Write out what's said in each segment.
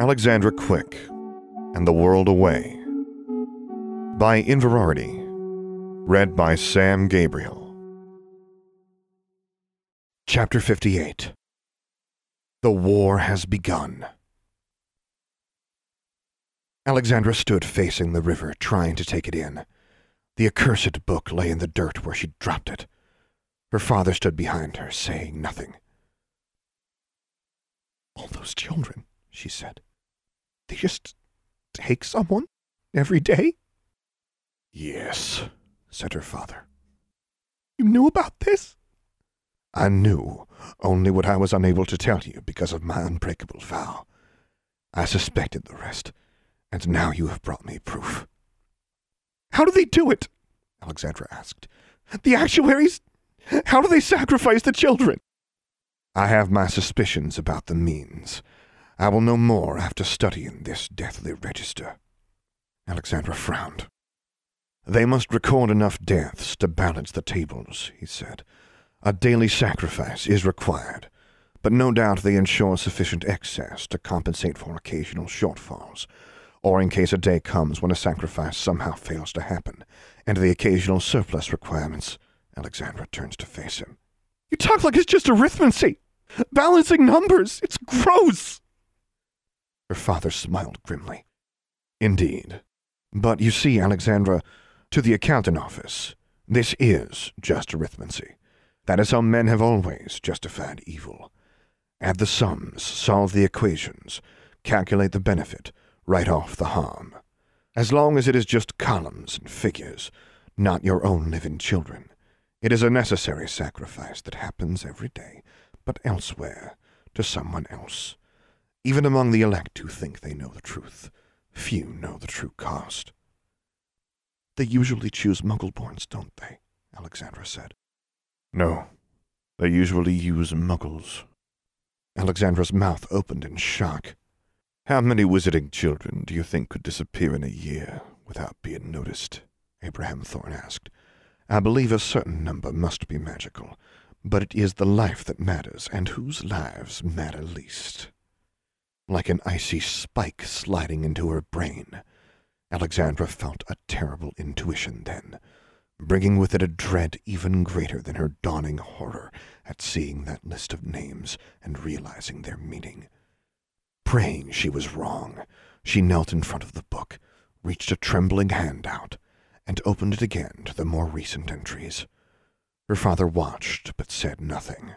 Alexandra Quick and the World Away by Inverarity. Read by Sam Gabriel. Chapter 58 The War Has Begun. Alexandra stood facing the river, trying to take it in. The accursed book lay in the dirt where she'd dropped it. Her father stood behind her, saying nothing. All those children, she said. They just take someone every day? Yes, said her father. You knew about this? I knew, only what I was unable to tell you because of my unbreakable vow. I suspected the rest, and now you have brought me proof. How do they do it? Alexandra asked. The actuaries? How do they sacrifice the children? I have my suspicions about the means. I will know more after studying this deathly register. Alexandra frowned. They must record enough deaths to balance the tables, he said. A daily sacrifice is required, but no doubt they ensure sufficient excess to compensate for occasional shortfalls, or in case a day comes when a sacrifice somehow fails to happen, and the occasional surplus requirements. Alexandra turns to face him. You talk like it's just arithmetic. Balancing numbers. It's gross. Her father smiled grimly. Indeed. But you see, Alexandra, to the accounting office, this is just arithmetic. That is how men have always justified evil. Add the sums, solve the equations, calculate the benefit, write off the harm. As long as it is just columns and figures, not your own living children, it is a necessary sacrifice that happens every day, but elsewhere, to someone else. Even among the elect who think they know the truth, few know the true cost. They usually choose Muggleborns, don't they? Alexandra said. No, they usually use Muggles. Alexandra's mouth opened in shock. How many wizarding children do you think could disappear in a year without being noticed? Abraham Thorn asked. I believe a certain number must be magical, but it is the life that matters, and whose lives matter least. Like an icy spike sliding into her brain, Alexandra felt a terrible intuition then, bringing with it a dread even greater than her dawning horror at seeing that list of names and realizing their meaning. Praying she was wrong, she knelt in front of the book, reached a trembling hand out, and opened it again to the more recent entries. Her father watched, but said nothing.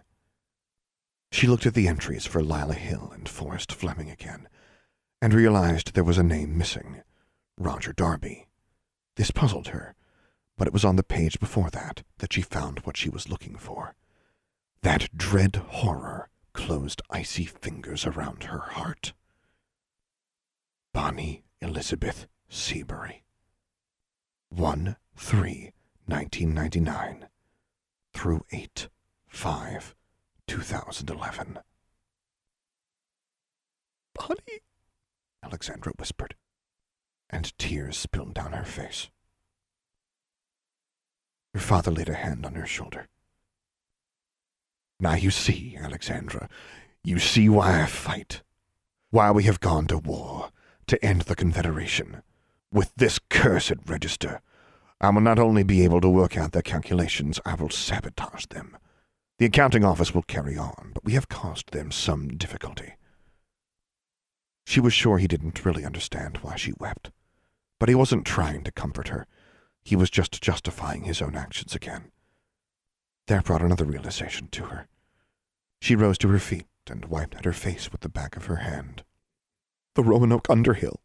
She looked at the entries for Lila Hill and Forrest Fleming again, and realized there was a name missing Roger Darby. This puzzled her, but it was on the page before that that she found what she was looking for. That dread horror closed icy fingers around her heart. Bonnie Elizabeth Seabury. 1 3 1999 through 8 5 2011. Bonnie, Alexandra whispered, and tears spilled down her face. Her father laid a hand on her shoulder. Now you see, Alexandra, you see why I fight, why we have gone to war, to end the Confederation. With this cursed register, I will not only be able to work out their calculations, I will sabotage them. The accounting office will carry on, but we have caused them some difficulty. She was sure he didn't really understand why she wept, but he wasn't trying to comfort her. He was just justifying his own actions again. That brought another realization to her. She rose to her feet and wiped at her face with the back of her hand. The Roanoke Underhill.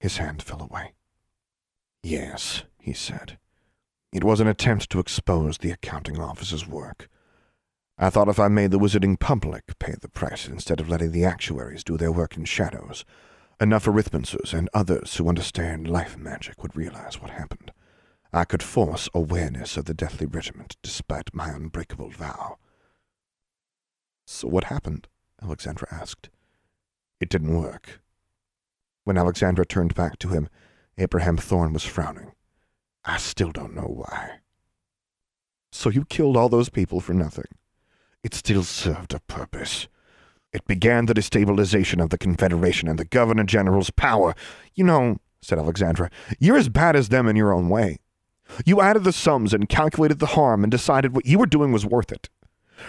His hand fell away. Yes, he said. It was an attempt to expose the accounting office's work. I thought if I made the wizarding public pay the price instead of letting the actuaries do their work in shadows, enough arithmancers and others who understand life magic would realize what happened. I could force awareness of the deathly regiment despite my unbreakable vow. So what happened? Alexandra asked. It didn't work. When Alexandra turned back to him, Abraham Thorn was frowning. I still don't know why. So you killed all those people for nothing. It still served a purpose. It began the destabilization of the Confederation and the Governor General's power. You know, said Alexandra, you're as bad as them in your own way. You added the sums and calculated the harm and decided what you were doing was worth it.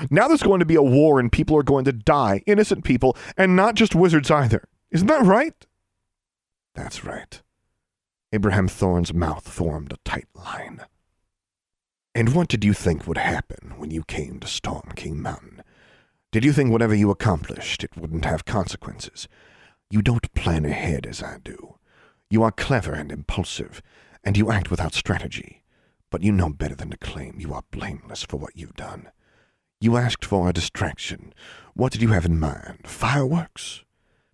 Now there's going to be a war and people are going to die, innocent people, and not just wizards either. Isn't that right? That's right. Abraham Thorn's mouth formed a tight line. And what did you think would happen when you came to Storm King Mountain? Did you think whatever you accomplished, it wouldn't have consequences? You don't plan ahead as I do. You are clever and impulsive, and you act without strategy. But you know better than to claim you are blameless for what you've done. You asked for a distraction. What did you have in mind? Fireworks?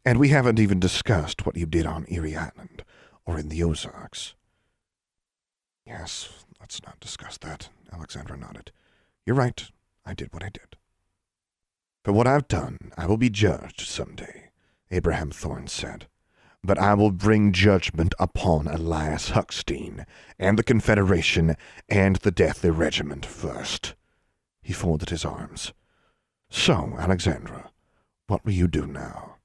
And we haven't even discussed what you did on Erie Island or in the Ozarks. Yes, let's not discuss that, Alexandra nodded. You're right. I did what I did. For what I've done, I will be judged some day, Abraham Thorn said. But I will bring judgment upon Elias Huckstein and the Confederation and the Deathly Regiment first. He folded his arms. So, Alexandra, what will you do now?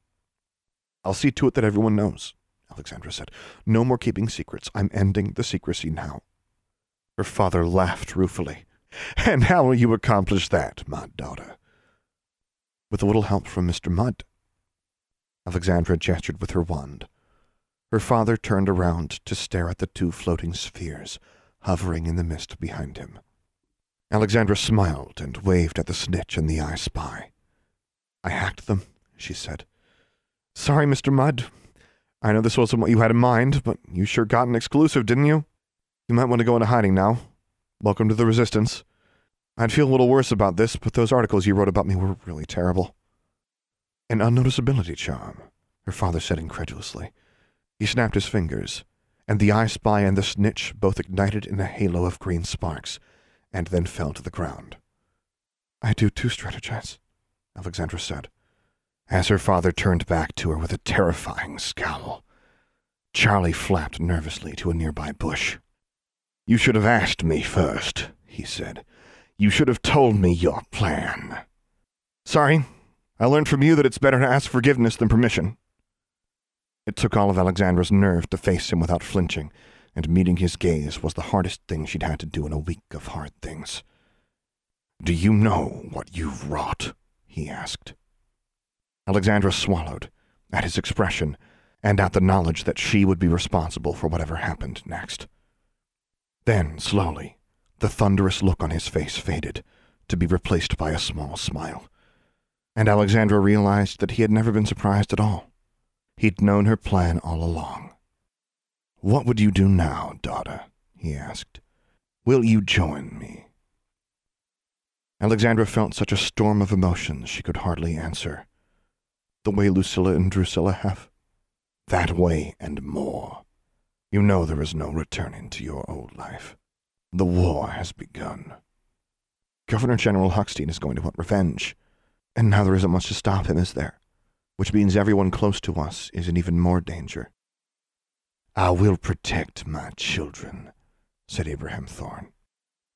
I'll see to it that everyone knows, Alexandra said. No more keeping secrets. I'm ending the secrecy now. Her father laughed ruefully. And how will you accomplish that, my daughter? with a little help from Mr. Mudd. Alexandra gestured with her wand. Her father turned around to stare at the two floating spheres hovering in the mist behind him. Alexandra smiled and waved at the snitch and the eye spy. I hacked them, she said. Sorry, Mr. Mudd. I know this wasn't what you had in mind, but you sure got an exclusive, didn't you? You might want to go into hiding now. Welcome to the Resistance. I'd feel a little worse about this, but those articles you wrote about me were really terrible. An unnoticeability charm, her father said incredulously. He snapped his fingers, and the eye spy and the snitch both ignited in a halo of green sparks, and then fell to the ground. I do too strategize, Alexandra said, as her father turned back to her with a terrifying scowl. Charlie flapped nervously to a nearby bush. You should have asked me first, he said. You should have told me your plan. Sorry. I learned from you that it's better to ask forgiveness than permission. It took all of Alexandra's nerve to face him without flinching, and meeting his gaze was the hardest thing she'd had to do in a week of hard things. Do you know what you've wrought? he asked. Alexandra swallowed, at his expression, and at the knowledge that she would be responsible for whatever happened next. Then, slowly, the thunderous look on his face faded, to be replaced by a small smile. And Alexandra realized that he had never been surprised at all. He'd known her plan all along. What would you do now, daughter? he asked. Will you join me? Alexandra felt such a storm of emotions she could hardly answer. The way Lucilla and Drusilla have. That way and more. You know there is no returning to your old life. The war has begun. Governor General Huckstein is going to want revenge, and now there isn't much to stop him, is there? Which means everyone close to us is in even more danger. I will protect my children, said Abraham Thorn.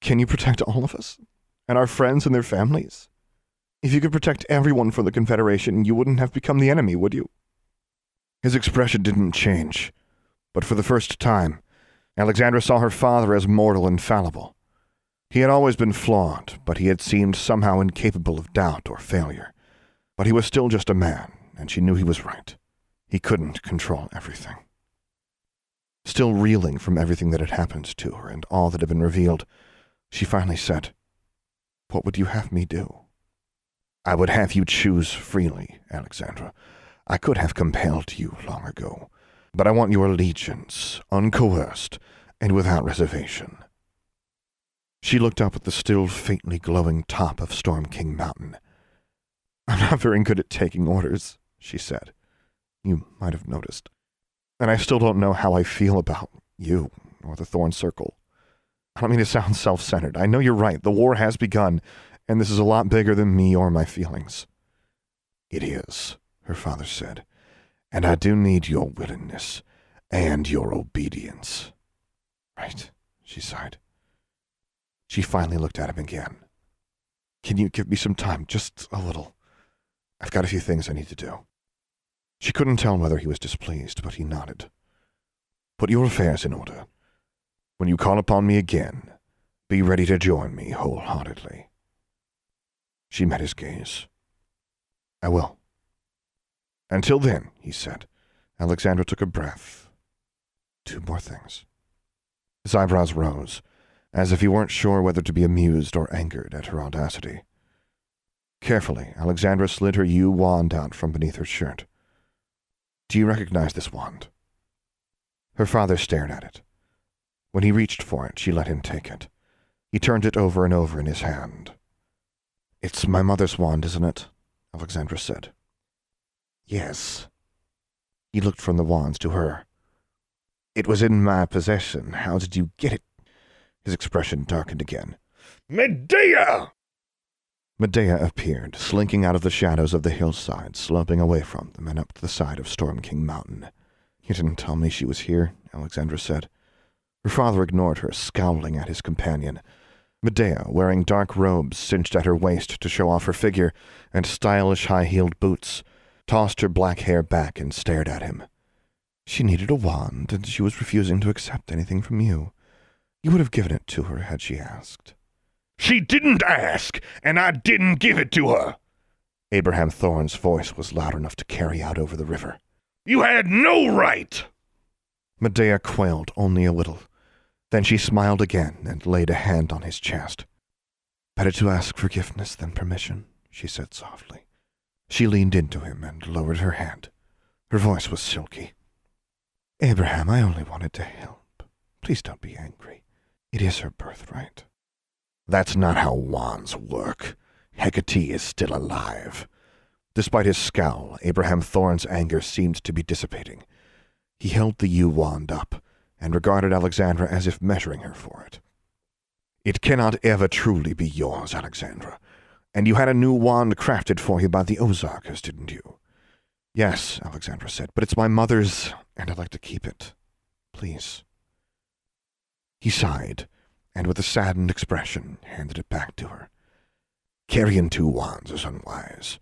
Can you protect all of us? And our friends and their families? If you could protect everyone from the Confederation, you wouldn't have become the enemy, would you? His expression didn't change, but for the first time, Alexandra saw her father as mortal and fallible. He had always been flawed, but he had seemed somehow incapable of doubt or failure. But he was still just a man, and she knew he was right. He couldn't control everything. Still reeling from everything that had happened to her and all that had been revealed, she finally said, What would you have me do? I would have you choose freely, Alexandra. I could have compelled you long ago, but I want your allegiance, uncoerced and without reservation. She looked up at the still faintly glowing top of Storm King Mountain. I'm not very good at taking orders, she said. You might have noticed. And I still don't know how I feel about you or the Thorn Circle. I don't mean to sound self centered. I know you're right. The war has begun, and this is a lot bigger than me or my feelings. It is, her father said and I do need your willingness and your obedience. Right, she sighed. She finally looked at him again. Can you give me some time, just a little? I've got a few things I need to do. She couldn't tell whether he was displeased, but he nodded. Put your affairs in order. When you call upon me again, be ready to join me wholeheartedly. She met his gaze. I will. Until then, he said. Alexandra took a breath. Two more things. His eyebrows rose, as if he weren't sure whether to be amused or angered at her audacity. Carefully, Alexandra slid her yew wand out from beneath her shirt. Do you recognize this wand? Her father stared at it. When he reached for it, she let him take it. He turned it over and over in his hand. It's my mother's wand, isn't it? Alexandra said. Yes. He looked from the wands to her. It was in my possession. How did you get it? His expression darkened again. Medea! Medea appeared, slinking out of the shadows of the hillside, sloping away from them and up to the side of Storm King Mountain. You didn't tell me she was here, Alexandra said. Her father ignored her, scowling at his companion. Medea, wearing dark robes cinched at her waist to show off her figure, and stylish high-heeled boots, tossed her black hair back and stared at him. She needed a wand, and she was refusing to accept anything from you. You would have given it to her had she asked. She didn't ask, and I didn't give it to her. Abraham Thorn's voice was loud enough to carry out over the river. You had no right! Medea quailed only a little. Then she smiled again and laid a hand on his chest. Better to ask forgiveness than permission, she said softly. She leaned into him and lowered her hand. Her voice was silky. Abraham, I only wanted to help. Please don't be angry. It is her birthright. That's not how wands work. Hecate is still alive. Despite his scowl, Abraham Thorn's anger seemed to be dissipating. He held the yew wand up and regarded Alexandra as if measuring her for it. It cannot ever truly be yours, Alexandra. And you had a new wand crafted for you by the Ozarkers, didn't you? Yes, Alexandra said, but it's my mother's, and I'd like to keep it. Please. He sighed and with a saddened expression handed it back to her. Carrying two wands is unwise.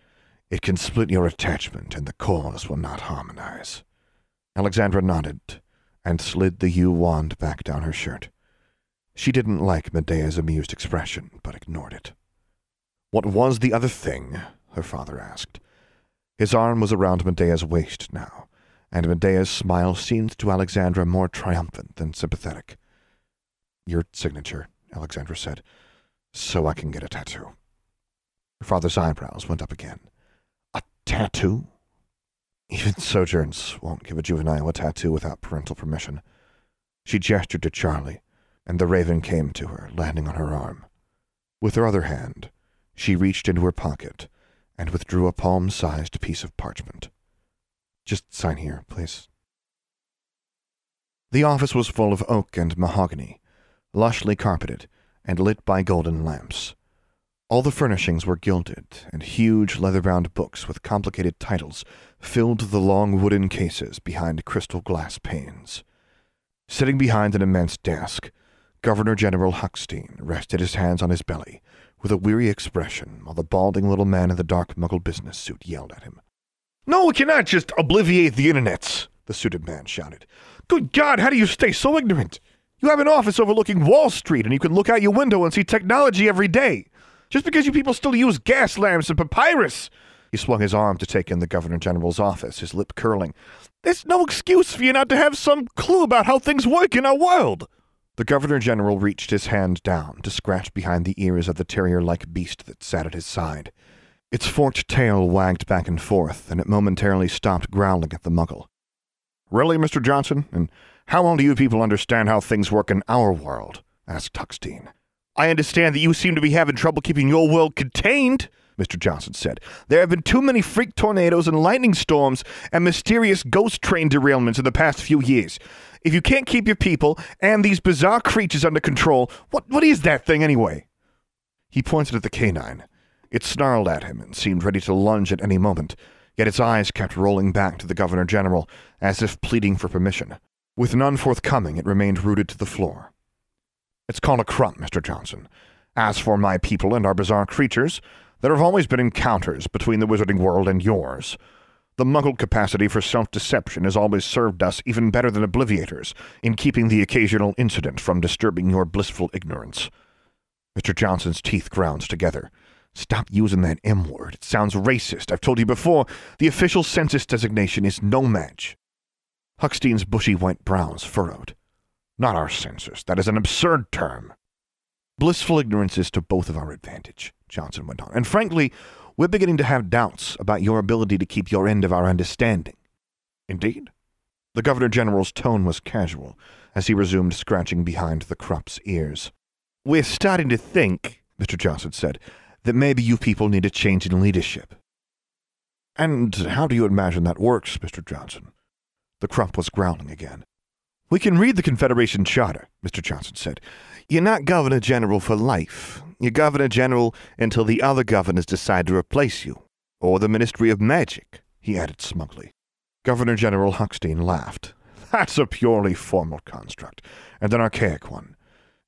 It can split your attachment, and the cause will not harmonize. Alexandra nodded and slid the yew wand back down her shirt. She didn't like Medea's amused expression, but ignored it. What was the other thing? her father asked. His arm was around Medea's waist now, and Medea's smile seemed to Alexandra more triumphant than sympathetic. Your signature, Alexandra said, so I can get a tattoo. Her father's eyebrows went up again. A tattoo? Even sojourns won't give a juvenile a tattoo without parental permission. She gestured to Charlie, and the raven came to her, landing on her arm. With her other hand, she reached into her pocket and withdrew a palm-sized piece of parchment. Just sign here, please. The office was full of oak and mahogany, lushly carpeted and lit by golden lamps. All the furnishings were gilded, and huge leather-bound books with complicated titles filled the long wooden cases behind crystal glass panes. Sitting behind an immense desk, Governor General Huckstein rested his hands on his belly with a weary expression while the balding little man in the dark muggle business suit yelled at him. No, we cannot just obliviate the internets, the suited man shouted. Good God, how do you stay so ignorant? You have an office overlooking Wall Street, and you can look out your window and see technology every day. Just because you people still use gas lamps and papyrus. He swung his arm to take in the Governor General's office, his lip curling. There's no excuse for you not to have some clue about how things work in our world. The Governor General reached his hand down to scratch behind the ears of the terrier like beast that sat at his side. Its forked tail wagged back and forth, and it momentarily stopped growling at the muggle. Really, Mr. Johnson? And how well do you people understand how things work in our world? asked Huckstein. I understand that you seem to be having trouble keeping your world contained, Mr. Johnson said. There have been too many freak tornadoes and lightning storms and mysterious ghost train derailments in the past few years. If you can't keep your people and these bizarre creatures under control, what, what is that thing anyway? He pointed at the canine. It snarled at him and seemed ready to lunge at any moment, yet its eyes kept rolling back to the Governor General as if pleading for permission. With none forthcoming, it remained rooted to the floor. It's called a crup, Mr. Johnson. As for my people and our bizarre creatures, There have always been encounters between the wizarding world and yours. The muggle capacity for self deception has always served us even better than Obliviators in keeping the occasional incident from disturbing your blissful ignorance. Mr. Johnson's teeth ground together. Stop using that M word. It sounds racist. I've told you before, the official census designation is No-Maj. Huckstein's bushy white brows furrowed. Not our census. That is an absurd term. Blissful ignorance is to both of our advantage, Johnson went on. And frankly, we're beginning to have doubts about your ability to keep your end of our understanding. Indeed? The Governor General's tone was casual as he resumed scratching behind the crup's ears. We're starting to think, Mr. Johnson said, that maybe you people need a change in leadership. And how do you imagine that works, Mr. Johnson? The crup was growling again. We can read the Confederation Charter, Mr. Johnson said. You're not Governor General for life. You're Governor General until the other governors decide to replace you. Or the Ministry of Magic, he added smugly. Governor General Huckstein laughed. That's a purely formal construct, and an archaic one.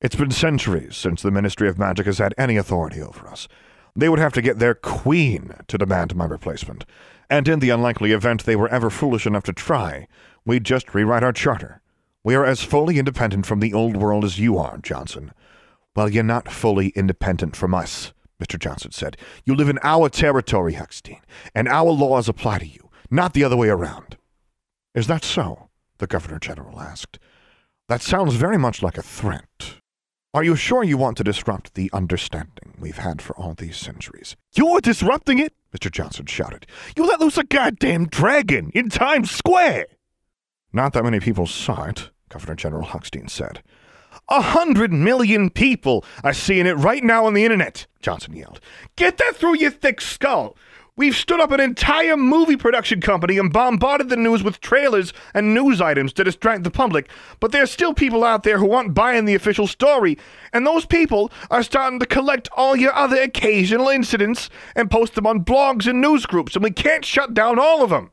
It's been centuries since the Ministry of Magic has had any authority over us. They would have to get their queen to demand my replacement, and in the unlikely event they were ever foolish enough to try, we'd just rewrite our charter. We are as fully independent from the old world as you are, Johnson. Well, you're not fully independent from us, Mr. Johnson said. You live in our territory, Huckstein, and our laws apply to you, not the other way around. Is that so? the Governor General asked. That sounds very much like a threat. Are you sure you want to disrupt the understanding we've had for all these centuries? You're disrupting it, Mr. Johnson shouted. You let loose a goddamn dragon in Times Square! Not that many people saw it, Governor General Huckstein said. A hundred million people are seeing it right now on the internet, Johnson yelled. Get that through your thick skull. We've stood up an entire movie production company and bombarded the news with trailers and news items to distract the public, but there's still people out there who aren't buying the official story, and those people are starting to collect all your other occasional incidents and post them on blogs and news groups, and we can't shut down all of them.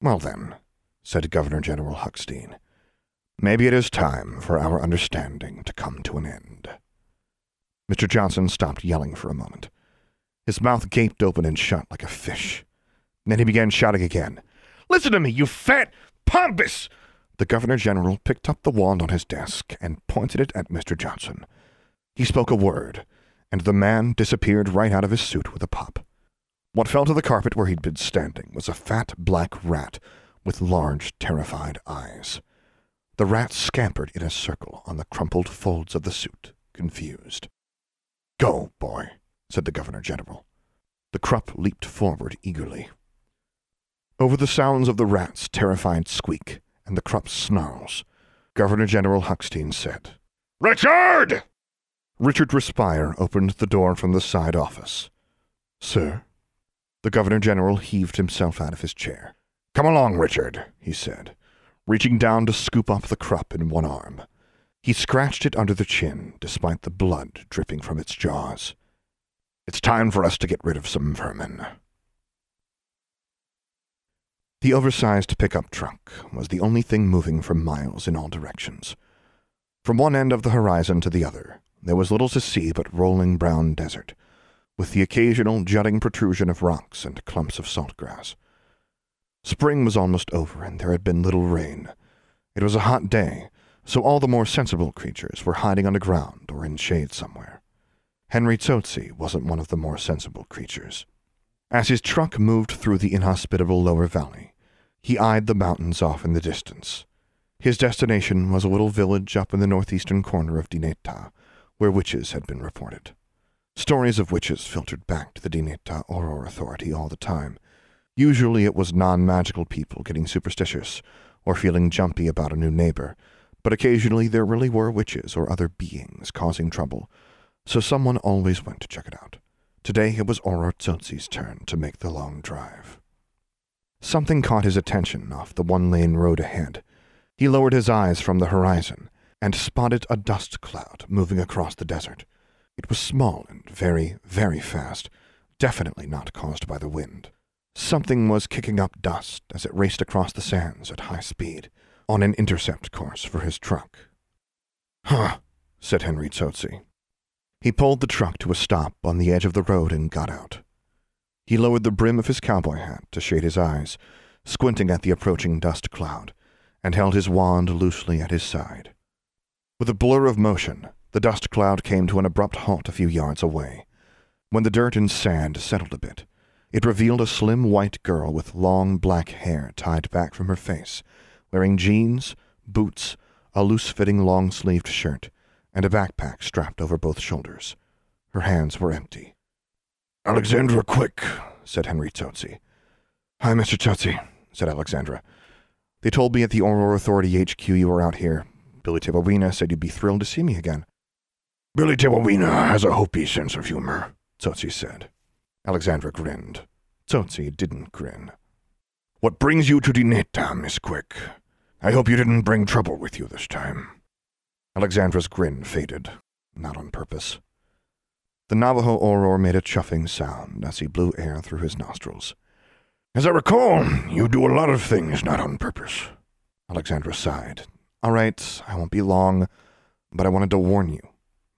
Well, then, said Governor General Huckstein, maybe it is time for our understanding to come to an end. Mr. Johnson stopped yelling for a moment. His mouth gaped open and shut like a fish. Then he began shouting again. Listen to me, you fat, pompous! The Governor General picked up the wand on his desk and pointed it at Mr. Johnson. He spoke a word, and the man disappeared right out of his suit with a pop. What fell to the carpet where he'd been standing was a fat black rat with large, terrified eyes. The rat scampered in a circle on the crumpled folds of the suit, confused. Go, boy, said the Governor General. The crup leaped forward eagerly. Over the sounds of the rat's terrified squeak and the crup's snarls, Governor General Huckstein said, Richard! Richard Respire opened the door from the side office. Sir? The Governor General heaved himself out of his chair. Come along, Richard, he said, reaching down to scoop up the crup in one arm. He scratched it under the chin, despite the blood dripping from its jaws. It's time for us to get rid of some vermin. The oversized pickup truck was the only thing moving for miles in all directions. From one end of the horizon to the other, there was little to see but rolling brown desert with the occasional jutting protrusion of rocks and clumps of salt grass. Spring was almost over, and there had been little rain. It was a hot day, so all the more sensible creatures were hiding underground or in shade somewhere. Henry Tsotsi wasn't one of the more sensible creatures. As his truck moved through the inhospitable lower valley, he eyed the mountains off in the distance. His destination was a little village up in the northeastern corner of Dineta, where witches had been reported. Stories of witches filtered back to the Dineta Auror Authority all the time. Usually it was non-magical people getting superstitious or feeling jumpy about a new neighbor, but occasionally there really were witches or other beings causing trouble, so someone always went to check it out. Today it was Auror Tsotsi's turn to make the long drive. Something caught his attention off the one-lane road ahead. He lowered his eyes from the horizon and spotted a dust cloud moving across the desert. It was small and very, very fast, definitely not caused by the wind. Something was kicking up dust as it raced across the sands at high speed, on an intercept course for his truck. Huh, said Henry Tsotsi. He pulled the truck to a stop on the edge of the road and got out. He lowered the brim of his cowboy hat to shade his eyes, squinting at the approaching dust cloud, and held his wand loosely at his side. With a blur of motion, the dust cloud came to an abrupt halt a few yards away. When the dirt and sand settled a bit, it revealed a slim white girl with long black hair tied back from her face, wearing jeans, boots, a loose fitting long sleeved shirt, and a backpack strapped over both shoulders. Her hands were empty. Alexandra Quick, said Henry Tsotsi. Hi, Mr. Tsotsi, said Alexandra. They told me at the Auror Authority HQ you were out here. Billy Tewawina said you'd be thrilled to see me again. Billy Tewawina has a Hopi sense of humor, Tsotsi said. Alexandra grinned. Tsotsi didn't grin. What brings you to Dineta, Miss Quick? I hope you didn't bring trouble with you this time. Alexandra's grin faded, not on purpose. The Navajo Auror made a chuffing sound as he blew air through his nostrils. As I recall, you do a lot of things not on purpose. Alexandra sighed. All right, I won't be long, but I wanted to warn you.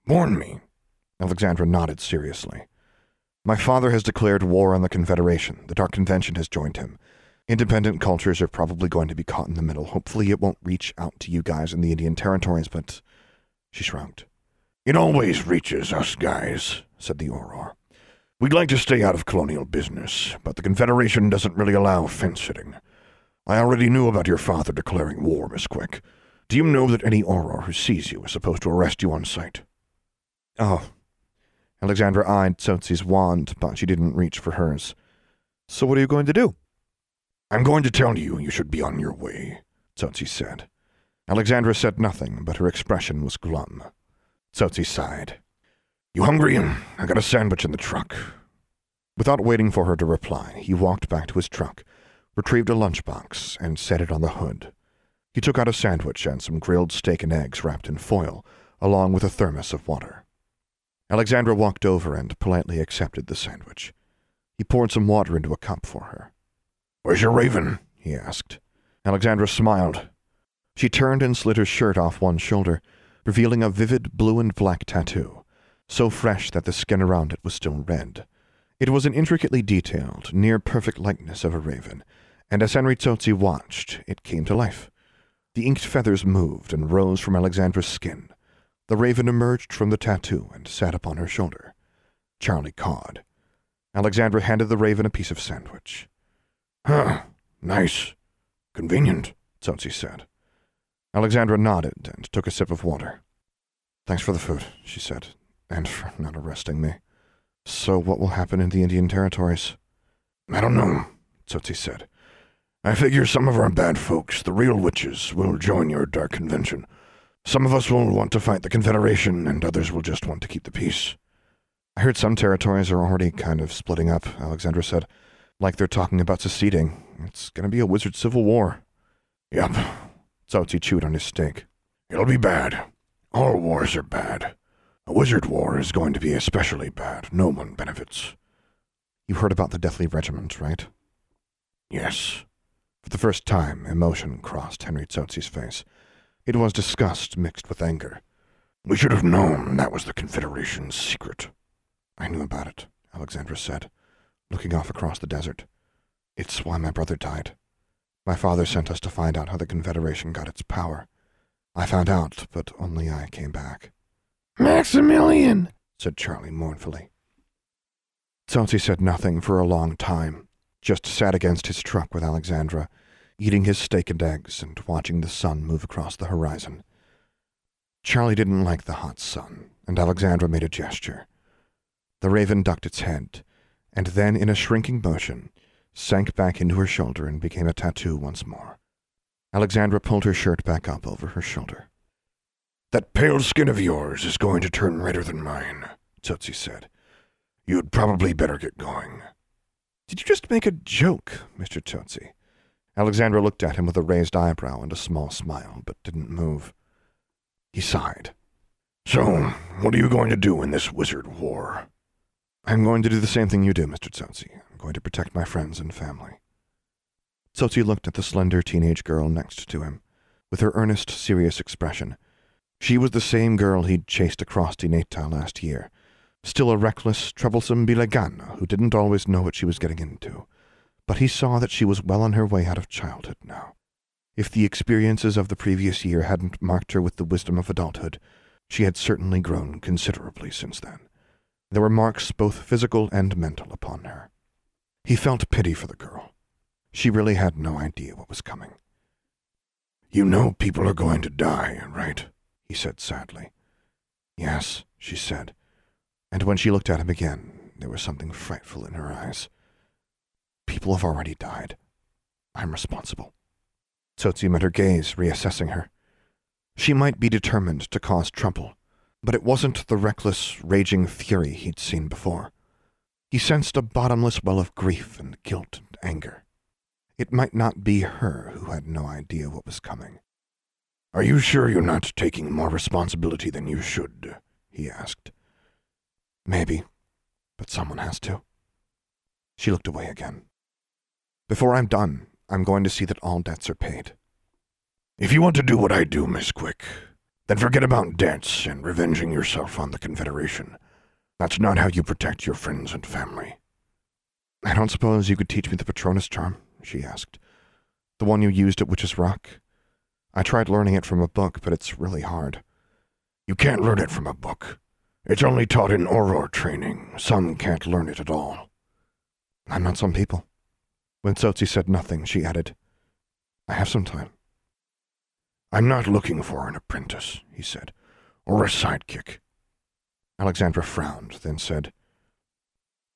Warn me? Alexandra nodded seriously. My father has declared war on the Confederation. The Dark Convention has joined him. Independent cultures are probably going to be caught in the middle. Hopefully, it won't reach out to you guys in the Indian territories, but. She shrugged. It always reaches us guys, said the Auror. We'd like to stay out of colonial business, but the Confederation doesn't really allow fence sitting. I already knew about your father declaring war, Miss Quick. Do you know that any Auror who sees you is supposed to arrest you on sight? Oh. Alexandra eyed Tsotsi's wand, but she didn't reach for hers. So what are you going to do? I'm going to tell you you should be on your way, Tsotsi said. Alexandra said nothing, but her expression was glum. Tsotsi sighed. You hungry? I got a sandwich in the truck. Without waiting for her to reply, he walked back to his truck, retrieved a lunchbox, and set it on the hood. He took out a sandwich and some grilled steak and eggs wrapped in foil, along with a thermos of water. Alexandra walked over and politely accepted the sandwich. He poured some water into a cup for her. Where's your raven? he asked. Alexandra smiled. She turned and slid her shirt off one shoulder, revealing a vivid blue and black tattoo, so fresh that the skin around it was still red. It was an intricately detailed, near perfect likeness of a raven, and as Henry Tsotsi watched, it came to life. The inked feathers moved and rose from Alexandra's skin. The raven emerged from the tattoo and sat upon her shoulder. Charlie cawed. Alexandra handed the raven a piece of sandwich. Huh, nice. Convenient, Tsotsi said. Alexandra nodded and took a sip of water. Thanks for the food, she said, and for not arresting me. So what will happen in the Indian territories? I don't know, Tsotsi said. I figure some of our bad folks, the real witches, will join your dark convention. Some of us will want to fight the Confederation, and others will just want to keep the peace. I heard some territories are already kind of splitting up, Alexandra said like they're talking about seceding. It's to be a wizard civil war. Yep. Tsotsi chewed on his steak. It'll be bad. All wars are bad. A wizard war is going to be especially bad. No one benefits. You heard about the Deathly Regiment, right? Yes. For the first time, emotion crossed Henry Tsotsi's face. It was disgust mixed with anger. We should have known that was the Confederation's secret. I knew about it, Alexandra said looking off across the desert. It's why my brother died. My father sent us to find out how the Confederation got its power. I found out, but only I came back. Maximilian, said Charlie mournfully. Tsotsi said nothing for a long time, just sat against his truck with Alexandra, eating his steak and eggs and watching the sun move across the horizon. Charlie didn't like the hot sun, and Alexandra made a gesture. The raven ducked its head, and then, in a shrinking motion, sank back into her shoulder and became a tattoo once more. Alexandra pulled her shirt back up over her shoulder. That pale skin of yours is going to turn redder than mine, Tsotsi said. You'd probably better get going. Did you just make a joke, Mr. Tsotsi? Alexandra looked at him with a raised eyebrow and a small smile, but didn't move. He sighed. So, what are you going to do in this wizard war? I'm going to do the same thing you do, Mr. Tsotsi. I'm going to protect my friends and family. Tsotsi looked at the slender teenage girl next to him, with her earnest, serious expression, She was the same girl he'd chased across Dineta last year, still a reckless, troublesome Bilegana who didn't always know what she was getting into. But he saw that she was well on her way out of childhood now. If the experiences of the previous year hadn't marked her with the wisdom of adulthood, she had certainly grown considerably since then. There were marks both physical and mental upon her. He felt pity for the girl. She really had no idea what was coming. You know people are going to die, right? he said sadly. Yes, she said, and when she looked at him again, there was something frightful in her eyes. People have already died. I'm responsible. Tsotsi met her gaze, reassessing her. She might be determined to cause trouble, but it wasn't the reckless, raging fury he'd seen before. He sensed a bottomless well of grief and guilt and anger. It might not be her who had no idea what was coming. Are you sure you're not taking more responsibility than you should? he asked. Maybe, but someone has to. She looked away again. Before I'm done, I'm going to see that all debts are paid. If you want to do what I do, Miss Quick, then forget about debts and revenging yourself on the Confederation. That's not how you protect your friends and family. I don't suppose you could teach me the Patronus charm, she asked. The one you used at Witch's Rock? I tried learning it from a book, but it's really hard. You can't learn it from a book. It's only taught in Auror training. Some can't learn it at all. I'm not some people. When Tsotsi said nothing, she added, I have some time. I'm not looking for an apprentice, he said, or a sidekick. Alexandra frowned, then said,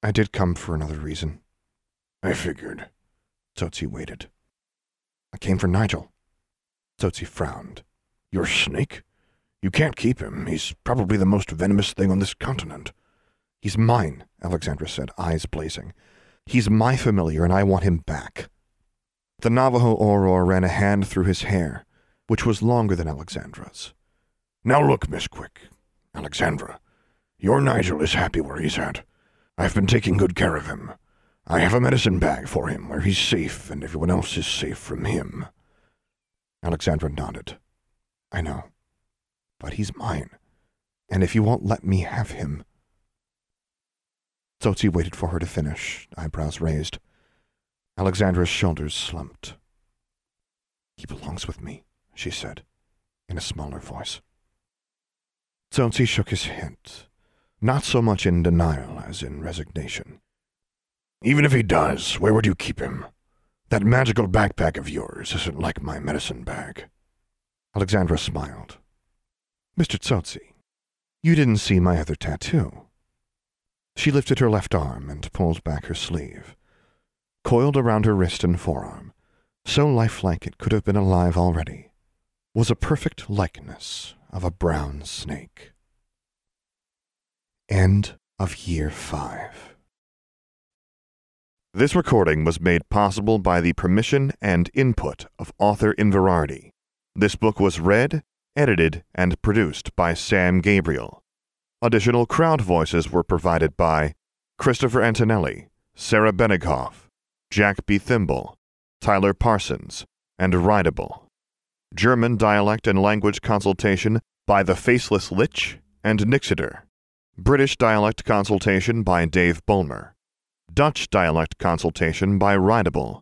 I did come for another reason. I figured. Tsotsi waited. I came for Nigel. Tsotsi frowned. Your snake? You can't keep him. He's probably the most venomous thing on this continent. He's mine, Alexandra said, eyes blazing. He's my familiar, and I want him back. The Navajo Auror ran a hand through his hair, which was longer than Alexandra's. Now look, Miss Quick. Alexandra, your Nigel is happy where he's at. I've been taking good care of him. I have a medicine bag for him where he's safe and everyone else is safe from him. Alexandra nodded. I know. But he's mine. And if you won't let me have him. Tsotsi waited for her to finish, eyebrows raised. Alexandra's shoulders slumped. He belongs with me, she said, in a smaller voice. Tsotsi shook his head, not so much in denial as in resignation. Even if he does, where would you keep him? That magical backpack of yours isn't like my medicine bag. Alexandra smiled. Mr. Tsotsi, you didn't see my other tattoo. She lifted her left arm and pulled back her sleeve. Coiled around her wrist and forearm, so lifelike it could have been alive already, was a perfect likeness of a brown snake. End of Year 5 this recording was made possible by the permission and input of author Inverarity. This book was read, edited, and produced by Sam Gabriel. Additional crowd voices were provided by Christopher Antonelli, Sarah Benighoff, Jack B. Thimble, Tyler Parsons, and Rideable. German dialect and language consultation by The Faceless Lich and Nixiter. British dialect consultation by Dave Bulmer. Dutch dialect consultation by Rideable.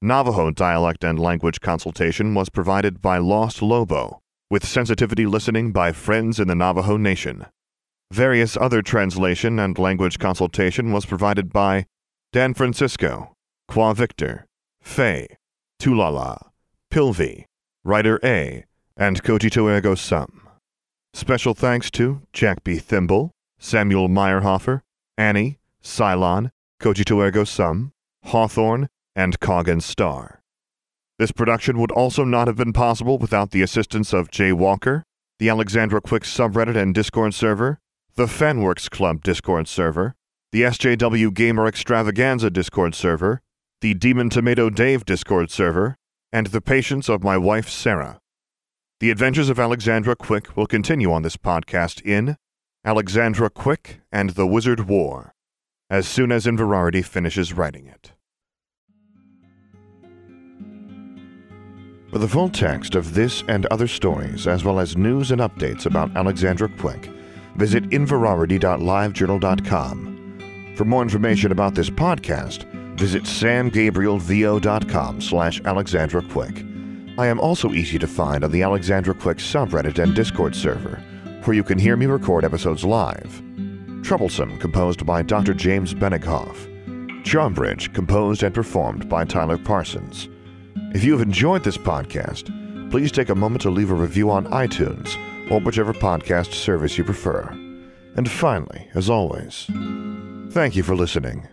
Navajo dialect and language consultation was provided by Lost Lobo, with sensitivity listening by Friends in the Navajo Nation. Various other translation and language consultation was provided by Dan Francisco, Qua Victor, Faye, Tulala, Pilvi, Writer A, and Cogito Ergo Sum. Special thanks to Jack B. Thimble, Samuel Meyerhofer, Annie, Cylon, Cogito Ergo Sum, Hawthorne, and Coggan Star. This production would also not have been possible without the assistance of Jay Walker, the Alexandra Quick subreddit and Discord server, the Fanworks Club Discord server, the SJW Gamer Extravaganza Discord server, the Demon Tomato Dave Discord server, and the patience of my wife Sarah. The adventures of Alexandra Quick will continue on this podcast in Alexandra Quick and the Wizard War as soon as Inverarity finishes writing it. For the full text of this and other stories, as well as news and updates about Alexandra Quick, visit inverarity.livejournal.com. For more information about this podcast, visit samgabrielvo.com slash Alexandra Quick. I am also easy to find on the Alexandra Quick subreddit and Discord server, where you can hear me record episodes live. Troublesome, composed by Dr. James Benighoff. Charmbridge, composed and performed by Tyler Parsons. If you have enjoyed this podcast, please take a moment to leave a review on iTunes or whichever podcast service you prefer. And finally, as always, thank you for listening.